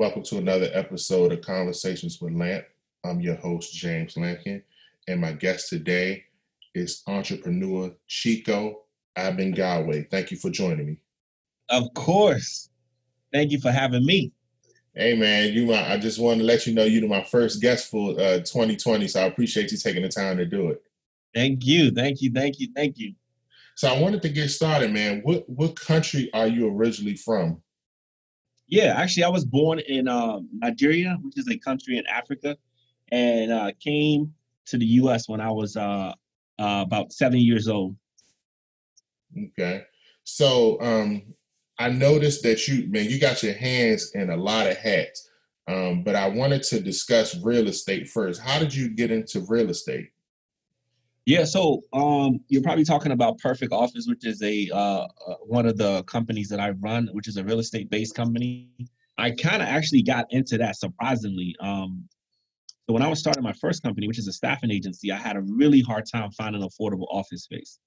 Welcome to another episode of Conversations with Lamp. I'm your host, James Lampkin, and my guest today is entrepreneur Chiko Abengowe. Thank you for joining me. Of course. Thank you for having me. Hey man, you I just wanted to let you know you're my first guest for uh, 2020, so I appreciate you taking the time to do it. Thank you, thank you, thank you, thank you. So I wanted to get started, man. What what country are you originally from? Yeah, actually, I was born in uh, Nigeria, which is a country in Africa, and uh, came to the U.S. when I was uh, uh, about seven years old. Okay, so um, I noticed that you, man, you got your hands in a lot of hats. Um, but I wanted to discuss real estate first. How did you get into real estate? Yeah, so um, you're probably talking about Perfect Office, which is a uh, uh, one of the companies that I run, which is a real estate based company. I kind of actually got into that surprisingly. Um, so when I was starting my first company, which is a staffing agency, I had a really hard time finding affordable office space.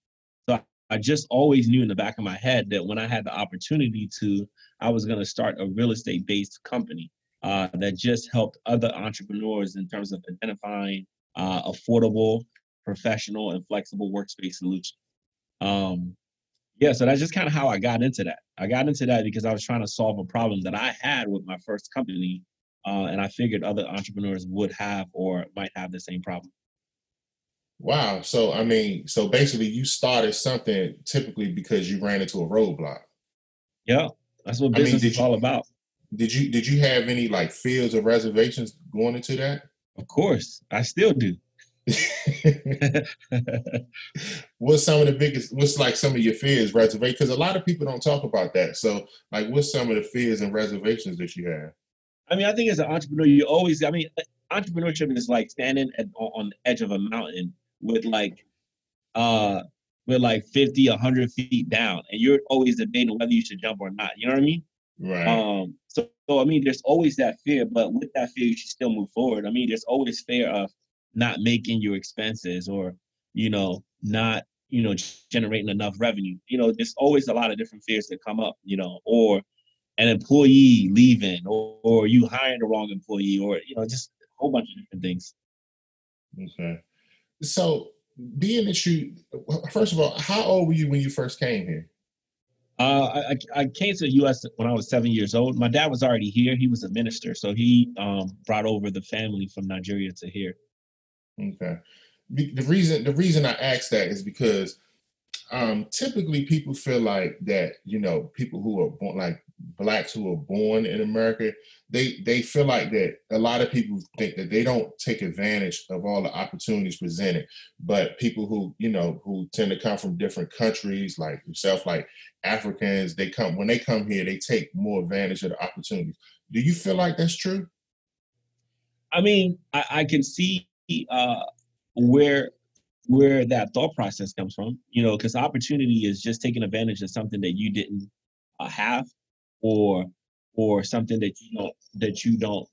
So I just always knew in the back of my head that when I had the opportunity to, I was going to start a real estate based company uh, that just helped other entrepreneurs in terms of identifying uh, affordable, professional, and flexible workspace solution. Um, yeah, so that's just kind of how I got into that. I got into that because I was trying to solve a problem that I had with my first company, uh, and I figured other entrepreneurs would have or might have the same problem. Wow. So I mean, so basically you started something typically because you ran into a roadblock. Yeah. That's what business I mean, is you, all about. Did you did you have any like fears or reservations going into that? Of course. I still do. what's some of the biggest what's like some of your fears reservation because a lot of people don't talk about that. So like what's some of the fears and reservations that you have? I mean i think as an entrepreneur you always i mean entrepreneurship is like standing at, on the edge of a mountain with like uh with like 50 100 feet down and you're always debating whether you should jump or not you know what i mean? Right. Um so, so i mean there's always that fear but with that fear you should still move forward. I mean there's always fear of not making your expenses or you know not you know generating enough revenue you know there's always a lot of different fears that come up you know or an employee leaving or, or you hiring the wrong employee or you know just a whole bunch of different things okay so being that you first of all how old were you when you first came here uh, I, I came to the U.S. when I was seven years old. My dad was already here. He was a minister, so he um, brought over the family from Nigeria to here. Okay. The reason the reason I ask that is because um, typically people feel like that you know people who are born like blacks who are born in America they they feel like that a lot of people think that they don't take advantage of all the opportunities presented. But people who you know who tend to come from different countries like yourself like Africans they come when they come here they take more advantage of the opportunities. Do you feel like that's true? I mean I, I can see uh, where where that thought process comes from. You know, because opportunity is just taking advantage of something that you didn't uh, have, or or something that you don't that you don't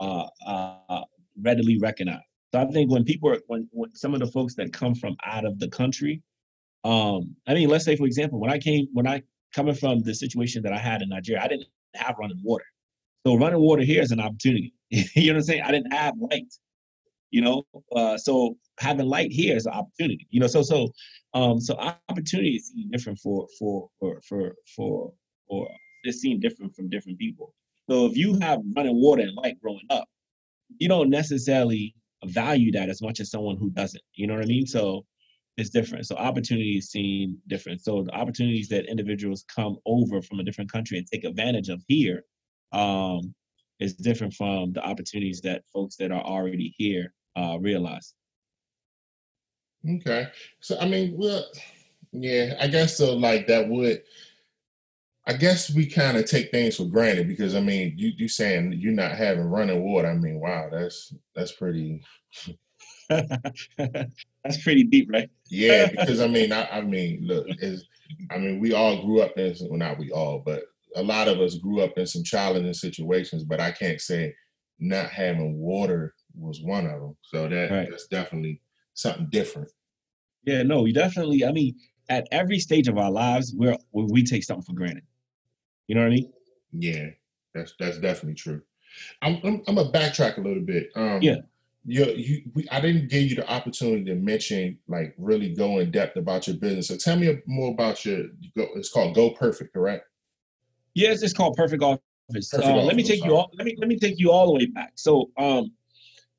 uh, uh, readily recognize. So I think when people are when, when some of the folks that come from out of the country, um, I mean, let's say for example, when I came when I coming from the situation that I had in Nigeria, I didn't have running water. So running water here is an opportunity. you know what I'm saying? I didn't have light you know uh, so having light here is an opportunity you know so so um so opportunity is seen different for for for for for for it's seen different from different people. So if you have running water and light growing up you don't necessarily value that as much as someone who doesn't you know what i mean? So it's different. So opportunity is seen different. So the opportunities that individuals come over from a different country and take advantage of here um is different from the opportunities that folks that are already here uh, realize. Okay, so I mean, well, yeah, I guess so. Like that would, I guess we kind of take things for granted because I mean, you you saying you're not having running water. I mean, wow, that's that's pretty. that's pretty deep, right? yeah, because I mean, I, I mean, look, is I mean, we all grew up in well, not we all, but a lot of us grew up in some challenging situations. But I can't say not having water was one of them. So that right. that's definitely something different. Yeah, no, we definitely. I mean, at every stage of our lives, we're we take something for granted. You know what I mean? Yeah, that's that's definitely true. I'm, I'm, I'm gonna backtrack a little bit. Um, yeah. You, you, we, I didn't give you the opportunity to mention, like, really go in depth about your business. So tell me more about your. go. It's called Go Perfect, correct? Yes, it's called Perfect Office. Perfect uh, office let me take you all. Let me let me take you all the way back. So, um,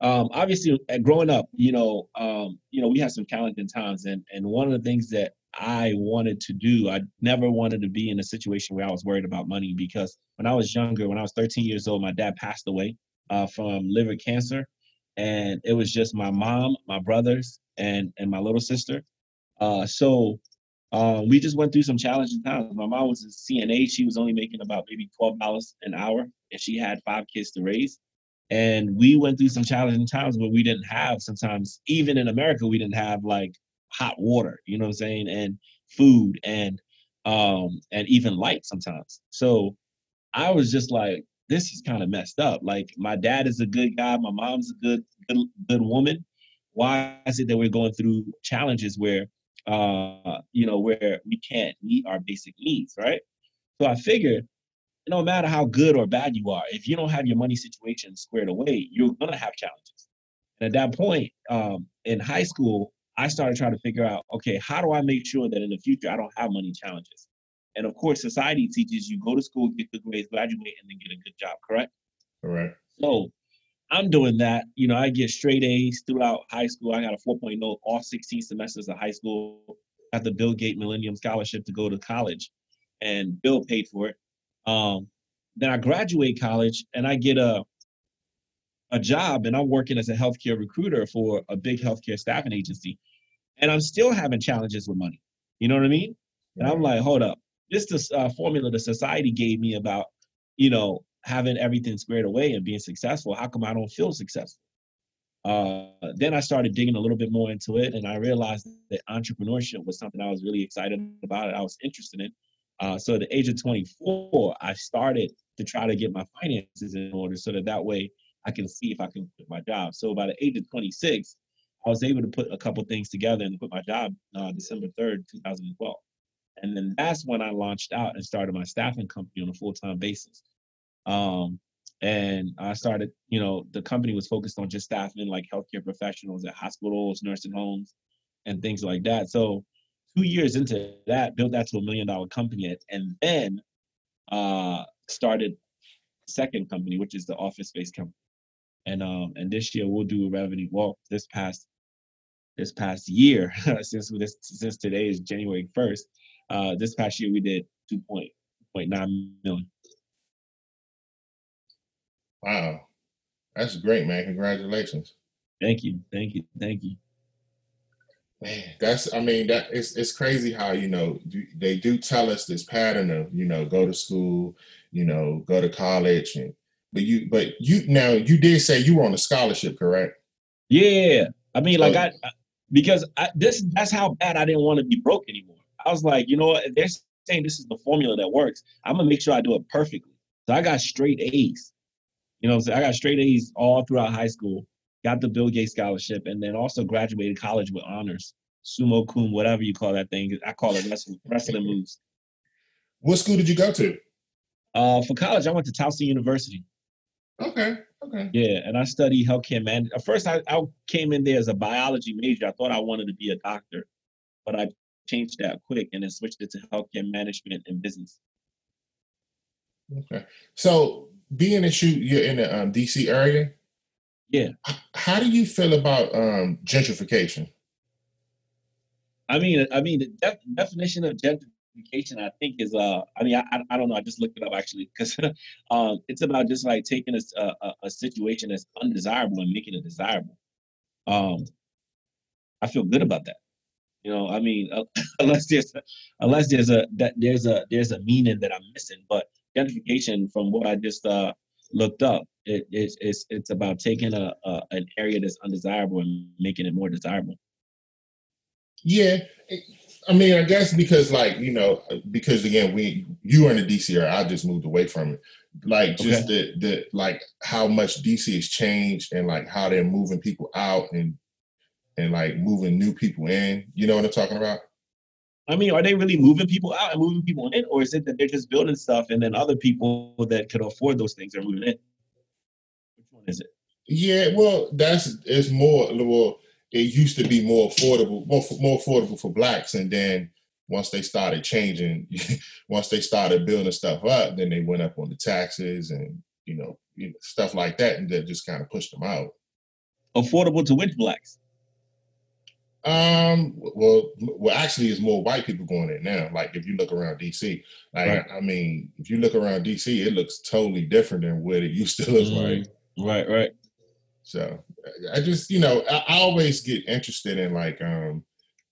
um, obviously, growing up, you know, um, you know, we had some challenging times, and and one of the things that I wanted to do. I never wanted to be in a situation where I was worried about money because when I was younger, when I was 13 years old, my dad passed away uh, from liver cancer, and it was just my mom, my brothers, and and my little sister. Uh, so um, we just went through some challenging times. My mom was a CNA; she was only making about maybe twelve dollars an hour, and she had five kids to raise. And we went through some challenging times where we didn't have sometimes, even in America, we didn't have like hot water, you know what I'm saying, and food and um and even light sometimes. So I was just like, this is kind of messed up. Like my dad is a good guy, my mom's a good good, good woman. Why is it that we're going through challenges where uh you know where we can't meet our basic needs, right? So I figured no matter how good or bad you are, if you don't have your money situation squared away, you're gonna have challenges. And at that point, um, in high school, I started trying to figure out, okay, how do I make sure that in the future I don't have money challenges? And of course, society teaches you go to school, get good grades, graduate, and then get a good job, correct? Correct. So I'm doing that. You know, I get straight A's throughout high school. I got a 4.0 all 16 semesters of high school. Got the Bill Gates Millennium Scholarship to go to college, and Bill paid for it. Um, then I graduate college and I get a a job and I'm working as a healthcare recruiter for a big healthcare staffing agency. And I'm still having challenges with money. You know what I mean? And I'm like, hold up. This is uh, formula the society gave me about, you know, having everything squared away and being successful. How come I don't feel successful? Uh, then I started digging a little bit more into it, and I realized that entrepreneurship was something I was really excited about. I was interested in. Uh, so at the age of 24, I started to try to get my finances in order so that that way I can see if I can quit my job. So by the age of 26, I was able to put a couple things together and quit my job uh, December 3rd, 2012. And then that's when I launched out and started my staffing company on a full-time basis. Um, and I started, you know, the company was focused on just staffing like healthcare professionals at hospitals, nursing homes, and things like that. So two years into that, built that to a million dollar company, and then uh, started second company, which is the office space company and um and this year we'll do a revenue well this past this past year since this since today is January first uh this past year we did two point point nine million. Wow, that's great, man! Congratulations. Thank you, thank you, thank you. Man, that's I mean that it's it's crazy how you know they do tell us this pattern of you know go to school, you know go to college and but you, but you now you did say you were on a scholarship, correct? Yeah, I mean, like oh. I because I, this that's how bad I didn't want to be broke anymore. I was like, you know what? They're saying this is the formula that works. I'm gonna make sure I do it perfectly. So I got straight A's. You know, so I got straight A's all throughout high school. Got the Bill Gates scholarship, and then also graduated college with honors, summa cum, whatever you call that thing. I call it wrestling, wrestling moves. What school did you go to? Uh, for college, I went to Towson University. Okay. Okay. Yeah, and I studied healthcare management. At first, I, I came in there as a biology major. I thought I wanted to be a doctor, but I changed that quick and then switched it to healthcare management and business. Okay. So, being that you you're in the um, DC area, yeah. How do you feel about um, gentrification? I mean, I mean, the def- definition of gentrification I think, is uh, I mean, I, I don't know, I just looked it up actually because um, it's about just like taking a, a, a situation that's undesirable and making it desirable. Um, I feel good about that. You know, I mean, uh, unless there's unless there's a that there's a there's a meaning that I'm missing, but gentrification, from what I just uh, looked up, it, it's it's it's about taking a, a an area that's undesirable and making it more desirable. Yeah, I mean, I guess because like you know, because again, we you were in the DC area, I just moved away from it. Like just okay. the the like how much DC has changed and like how they're moving people out and and like moving new people in. You know what I'm talking about? I mean, are they really moving people out and moving people in, or is it that they're just building stuff and then other people that could afford those things are moving in? Which one is it? Yeah, well, that's it's more well. It used to be more affordable, more more affordable for blacks, and then once they started changing, once they started building stuff up, then they went up on the taxes and you know, you know stuff like that, and that just kind of pushed them out. Affordable to which blacks? Um. Well, well, actually, it's more white people going there now. Like if you look around DC, like right. I mean, if you look around DC, it looks totally different than what it used to look mm, like. Right. Right. So I just, you know, I, I always get interested in like um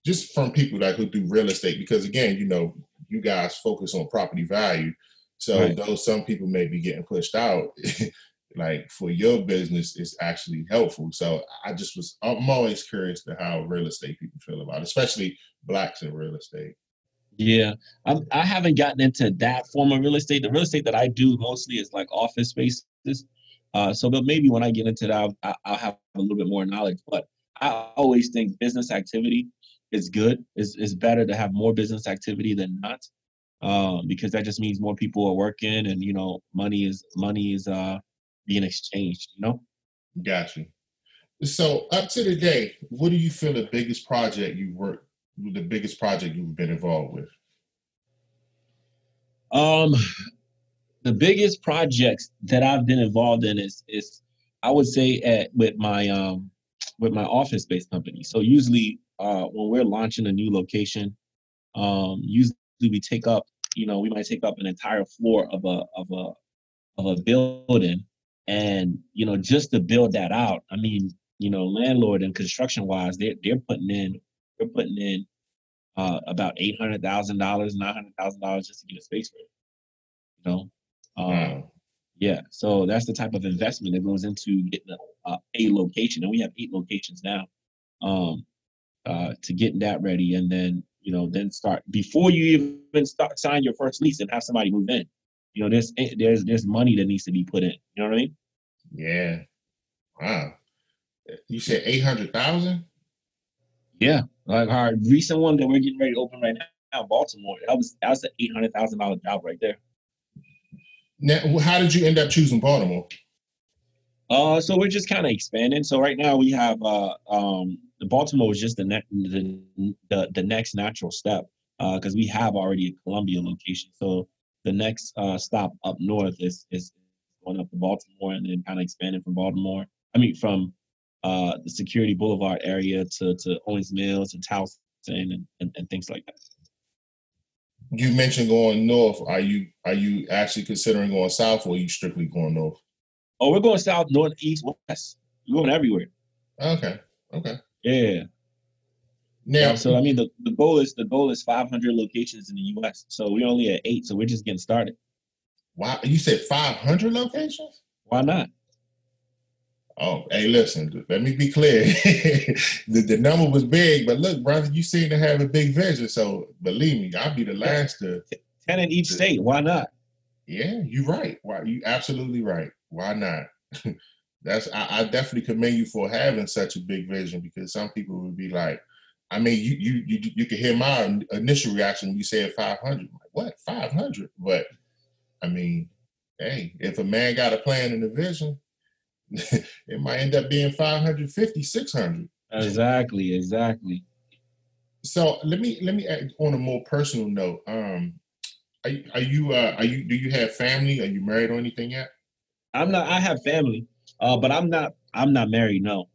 just from people like who do real estate because again, you know, you guys focus on property value. So right. though some people may be getting pushed out, like for your business it's actually helpful. So I just was I'm always curious to how real estate people feel about it, especially blacks in real estate. Yeah, I'm, I haven't gotten into that form of real estate. The real estate that I do mostly is like office spaces. Uh, so, but maybe when I get into that, I'll, I'll, have a little bit more knowledge. But I always think business activity is good. It's, it's better to have more business activity than not, um, because that just means more people are working, and you know, money is money is uh, being exchanged. You know. Gotcha. So, up to the day, what do you feel the biggest project you've worked, the biggest project you've been involved with? Um, the biggest projects that I've been involved in is is I would say at with my um with my office based company. So usually uh when we're launching a new location, um usually we take up, you know, we might take up an entire floor of a of a of a building and you know just to build that out, I mean, you know, landlord and construction wise, they're they're putting in they're putting in uh, about eight hundred thousand dollars, nine hundred thousand dollars just to get a space for it. You know, um, yeah, so that's the type of investment that goes into getting a, a location, and we have eight locations now. Um, uh, to getting that ready, and then you know, then start before you even start sign your first lease and have somebody move in. You know, there's eh, there's there's money that needs to be put in. You know what I mean? Yeah. Wow. You said eight hundred thousand. Yeah, like our recent one that we're getting ready to open right now, Baltimore. That was that was an eight hundred thousand dollar job right there. Now, how did you end up choosing Baltimore? Uh, so we're just kind of expanding. So right now we have uh, um, the Baltimore is just the, ne- the, the the next natural step because uh, we have already a Columbia location. So the next uh, stop up north is is going up to Baltimore and then kind of expanding from Baltimore. I mean, from uh, the Security Boulevard area to to Owings Mills and Towson and, and, and things like that you mentioned going north. Are you are you actually considering going south, or are you strictly going north? Oh, we're going south, north, east, west. We're going everywhere. Okay. Okay. Yeah. Now, so I mean, the, the goal is the goal is 500 locations in the U.S. So we're only at eight, so we're just getting started. Wow, you said 500 locations? Why not? Oh, hey, listen, let me be clear. the, the number was big, but look, brother, you seem to have a big vision. So believe me, I'll be the last to 10 in each to, state. Why not? Yeah, you're right. Why you absolutely right. Why not? That's I, I, definitely commend you for having such a big vision because some people would be like, I mean, you you you you can hear my initial reaction when you said 500. Like, what 500? But I mean, hey, if a man got a plan and a vision, it might end up being 550, 600. Exactly, exactly. So let me let me add on a more personal note. Um, are, are you uh, are you do you have family? Are you married or anything yet? I'm not. I have family, uh, but I'm not. I'm not married. No.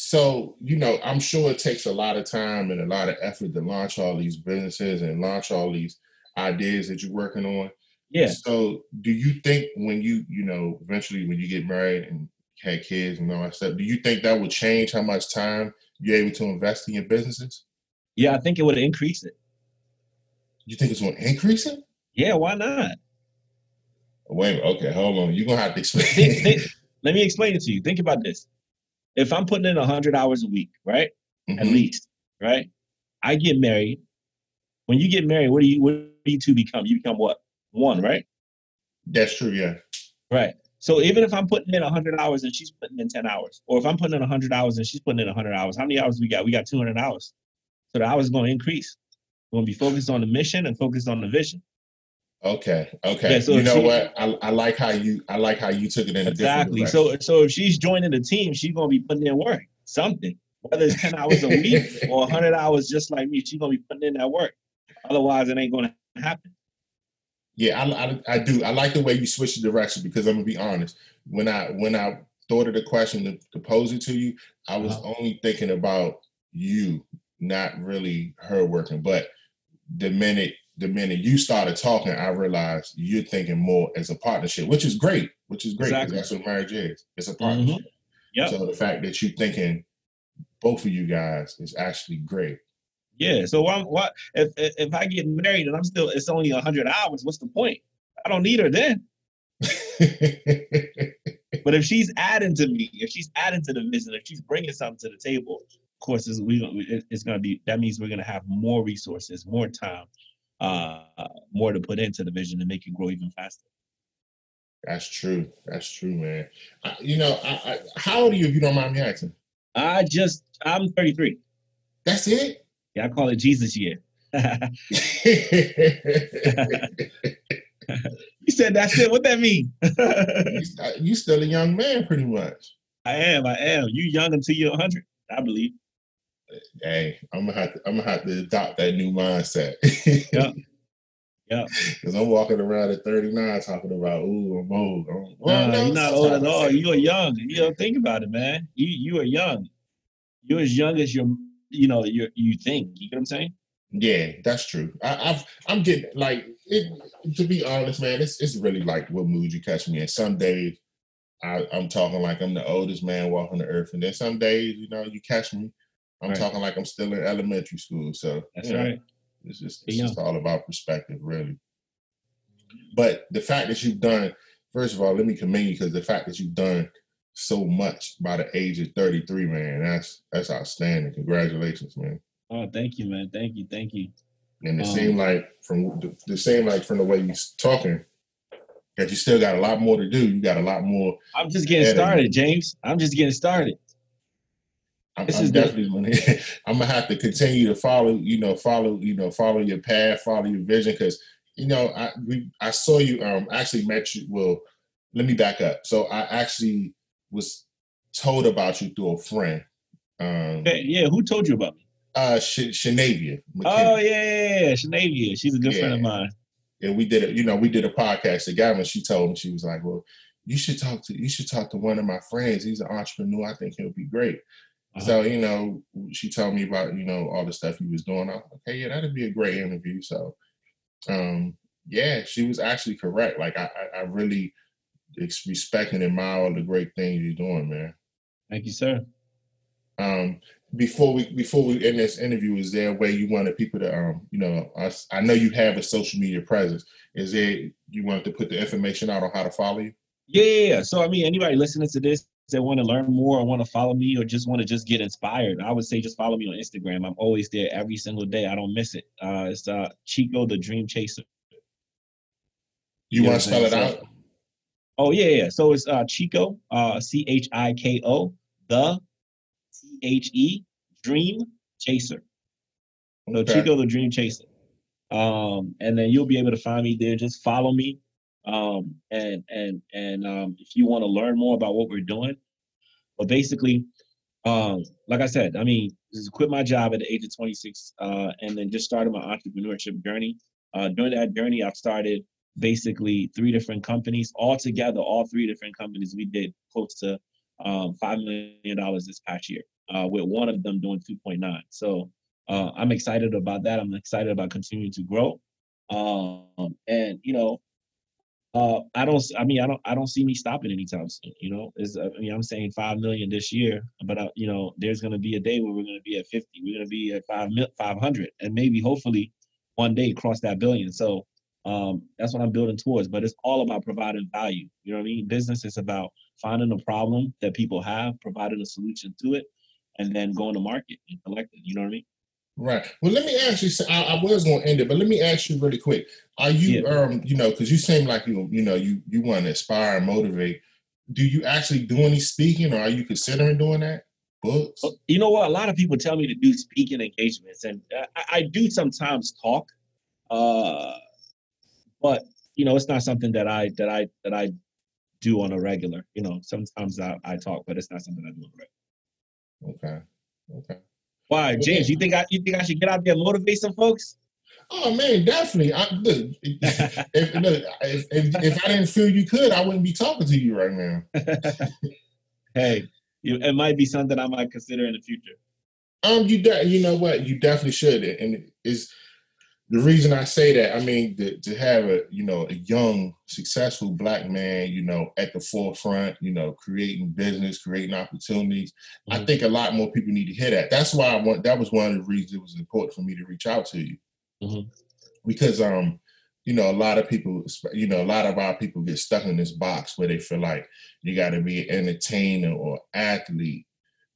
So you know, I'm sure it takes a lot of time and a lot of effort to launch all these businesses and launch all these ideas that you're working on. Yeah. So do you think when you, you know, eventually when you get married and had kids and all that stuff, do you think that would change how much time you're able to invest in your businesses? Yeah, I think it would increase it. You think it's going to increase it? Yeah, why not? Wait, okay, hold on. You're gonna have to explain. Think, think, let me explain it to you. Think about this. If I'm putting in hundred hours a week, right? Mm-hmm. At least, right? I get married. When you get married, what do you what do you two become? You become what? one, right? That's true, yeah. Right. So even if I'm putting in 100 hours and she's putting in 10 hours, or if I'm putting in 100 hours and she's putting in 100 hours, how many hours we got? We got 200 hours. So the hours are going to increase. We're going to be focused on the mission and focused on the vision. Okay. Okay. Yeah, so you know she, what? I, I like how you I like how you took it in exactly. So so if she's joining the team, she's gonna be putting in work. Something. Whether it's 10 hours a week or 100 hours just like me, she's gonna be putting in that work. Otherwise, it ain't gonna happen. Yeah, I, I, I do. I like the way you switch the direction because I'm gonna be honest. When I when I thought of the question to, to pose it to you, I was uh-huh. only thinking about you, not really her working. But the minute the minute you started talking, I realized you're thinking more as a partnership, which is great. Which is great because exactly. that's what marriage is. It's a partnership. Mm-hmm. Yep. So the fact that you're thinking both of you guys is actually great. Yeah. So what if if I get married and I'm still it's only hundred hours? What's the point? I don't need her then. but if she's adding to me, if she's adding to the vision, if she's bringing something to the table, of course, it's, we, it's going to be that means we're going to have more resources, more time, uh, more to put into the vision to make it grow even faster. That's true. That's true, man. I, you know, I, I, how old are you, if you don't mind me asking? I just, I'm 33. That's it? Yeah, I call it Jesus year. you said that's it. What that mean? you still a young man, pretty much. I am. I am. You young until you're 100, I believe. Hey, I'm gonna have to. I'm gonna have to adopt that new mindset. yeah. Yeah. Because I'm walking around at 39 talking about, ooh, I'm old. I'm, well, no, you're not old at all. You are young. You don't think about it, man. You you are young. You're as young as you you know you you think. You get what I'm saying? Yeah, that's true. I, I've I'm getting like it, to be honest, man. It's it's really like what mood you catch me in. Some days I, I'm talking like I'm the oldest man walking the earth, and then some days, you know, you catch me. I'm right. talking like I'm still in elementary school. So that's right. Know, it's just it's just all about perspective, really. But the fact that you've done, first of all, let me commend you because the fact that you've done so much by the age of 33, man, that's that's outstanding. Congratulations, man. Oh, thank you, man. Thank you, thank you. And it um, seemed like from the, the same like from the way you're talking that you still got a lot more to do. You got a lot more. I'm just getting started, James. I'm just getting started. I'm, this I'm definitely gonna, I'm gonna have to continue to follow, you know, follow, you know, follow your path, follow your vision, because you know, I we I saw you. Um, actually met you. Well, let me back up. So I actually was told about you through a friend. Um, hey, yeah, who told you about me? Uh, Sh- Shanavia. Oh yeah, yeah, yeah, Shanavia. She's a good yeah. friend of mine. And we did it. You know, we did a podcast together. And she told me she was like, "Well, you should talk to you should talk to one of my friends. He's an entrepreneur. I think he'll be great." So, you know, she told me about, you know, all the stuff he was doing. I was like, okay, yeah, that'd be a great interview. So, um, yeah, she was actually correct. Like, I, I, I really respect and admire all the great things you're doing, man. Thank you, sir. Um, before we before we end this interview, is there a way you wanted people to um, you know, I, I know you have a social media presence. Is there you wanted to put the information out on how to follow you? Yeah, yeah, yeah. So I mean, anybody listening to this, that want to learn more or want to follow me or just want to just get inspired, I would say just follow me on Instagram. I'm always there every single day. I don't miss it. Uh, it's uh, Chiko the Dream Chaser. You, you want to spell it out? Oh yeah, yeah. So it's uh, Chiko, uh, C H I K O, the T H E Dream Chaser. So okay. Chiko the Dream Chaser. Um, and then you'll be able to find me there. Just follow me. Um, and and and um, if you want to learn more about what we're doing, but basically, um, like I said, I mean, just quit my job at the age of 26, uh, and then just started my entrepreneurship journey. Uh, during that journey, I've started basically three different companies. All together, all three different companies, we did close to um, five million dollars this past year. Uh, with one of them doing 2.9. So uh, I'm excited about that. I'm excited about continuing to grow. Um, and you know, uh, I don't. I mean, I don't. I don't see me stopping anytime soon. You know, is I mean, I'm saying five million this year, but uh, you know, there's going to be a day where we're going to be at 50. We're going to be at five 500, and maybe hopefully one day cross that billion. So um, that's what I'm building towards. But it's all about providing value. You know what I mean? Business is about finding a problem that people have, providing a solution to it, and then going to market and collecting. You know what I mean? Right. Well, let me ask you. I, I was going to end it, but let me ask you really quick. Are you, yeah. um, you know, because you seem like you, you know, you you want to inspire and motivate. Do you actually do any speaking, or are you considering doing that? Books. You know what? A lot of people tell me to do speaking engagements, and I, I do sometimes talk. Uh, but you know, it's not something that I that I that I do on a regular. You know, sometimes I, I talk, but it's not something I do on a regular. Okay. Okay. Why, James? You think I you think I should get out there and motivate some folks? Oh man, definitely. I, look, if, look, if, if, if, I didn't feel you could, I wouldn't be talking to you right now. hey, it might be something I might consider in the future. Um, you de- you know what? You definitely should, and it's the reason I say that, I mean, to, to have a you know a young, successful black man, you know, at the forefront, you know, creating business, creating opportunities. Mm-hmm. I think a lot more people need to hear that. That's why I want. That was one of the reasons it was important for me to reach out to you, mm-hmm. because um, you know, a lot of people, you know, a lot of our people get stuck in this box where they feel like you got to be an entertainer or athlete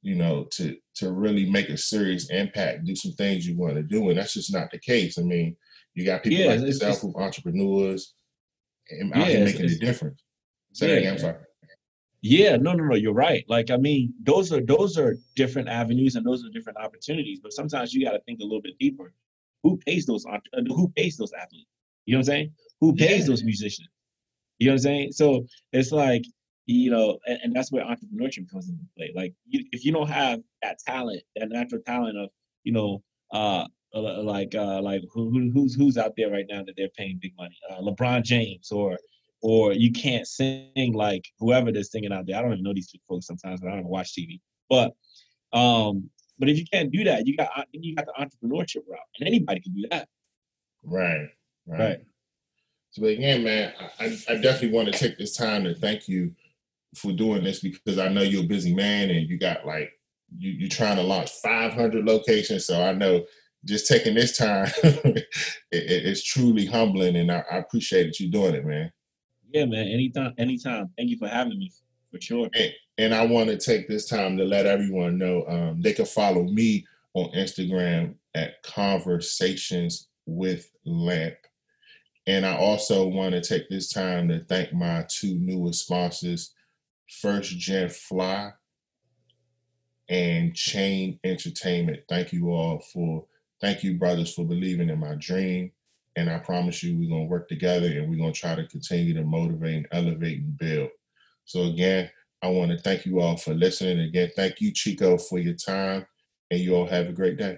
you know, to to really make a serious impact, do some things you want to do, and that's just not the case. I mean, you got people yeah, like yourself who entrepreneurs and out yeah, here making a difference. Say yeah, again, I'm sorry. Yeah, no, no, no. You're right. Like, I mean, those are those are different avenues and those are different opportunities. But sometimes you got to think a little bit deeper. Who pays those? Uh, who pays those athletes? You know what I'm saying? Who pays yeah. those musicians? You know what I'm saying? So it's like you know, and, and, that's where entrepreneurship comes into play. Like, you, if you don't have that talent, that natural talent of, you know, uh, uh like uh, like who, who's who's out there right now that they're paying big money? Uh, LeBron James, or or you can't sing like whoever they're singing out there. I don't even know these folks sometimes, but I don't watch TV. But um, but if you can't do that, you got you got the entrepreneurship route, and anybody can do that. Right. Right. right. So again, man, I, I definitely want to take this time to thank you for doing this because I know you're a busy man and you got like you you're trying to launch 500 locations. So I know just taking this time it, it's truly humbling, and I, I appreciate that you're doing it, man. Yeah, man. Anytime, anytime. Thank you for having me for sure. And, and I want to take this time to let everyone know um, they can follow me on Instagram at Conversations with Lamp. And I also want to take this time to thank my two newest sponsors, First Gen Fly, and Chain Entertainment. Thank you all for, thank you, brothers, for believing in my dream. And I promise you, we're going to work together and we're going to try to continue to motivate and elevate and build. So, again, I want to thank you all for listening. Again, thank you, Chiko, for your time. And you all have a great day.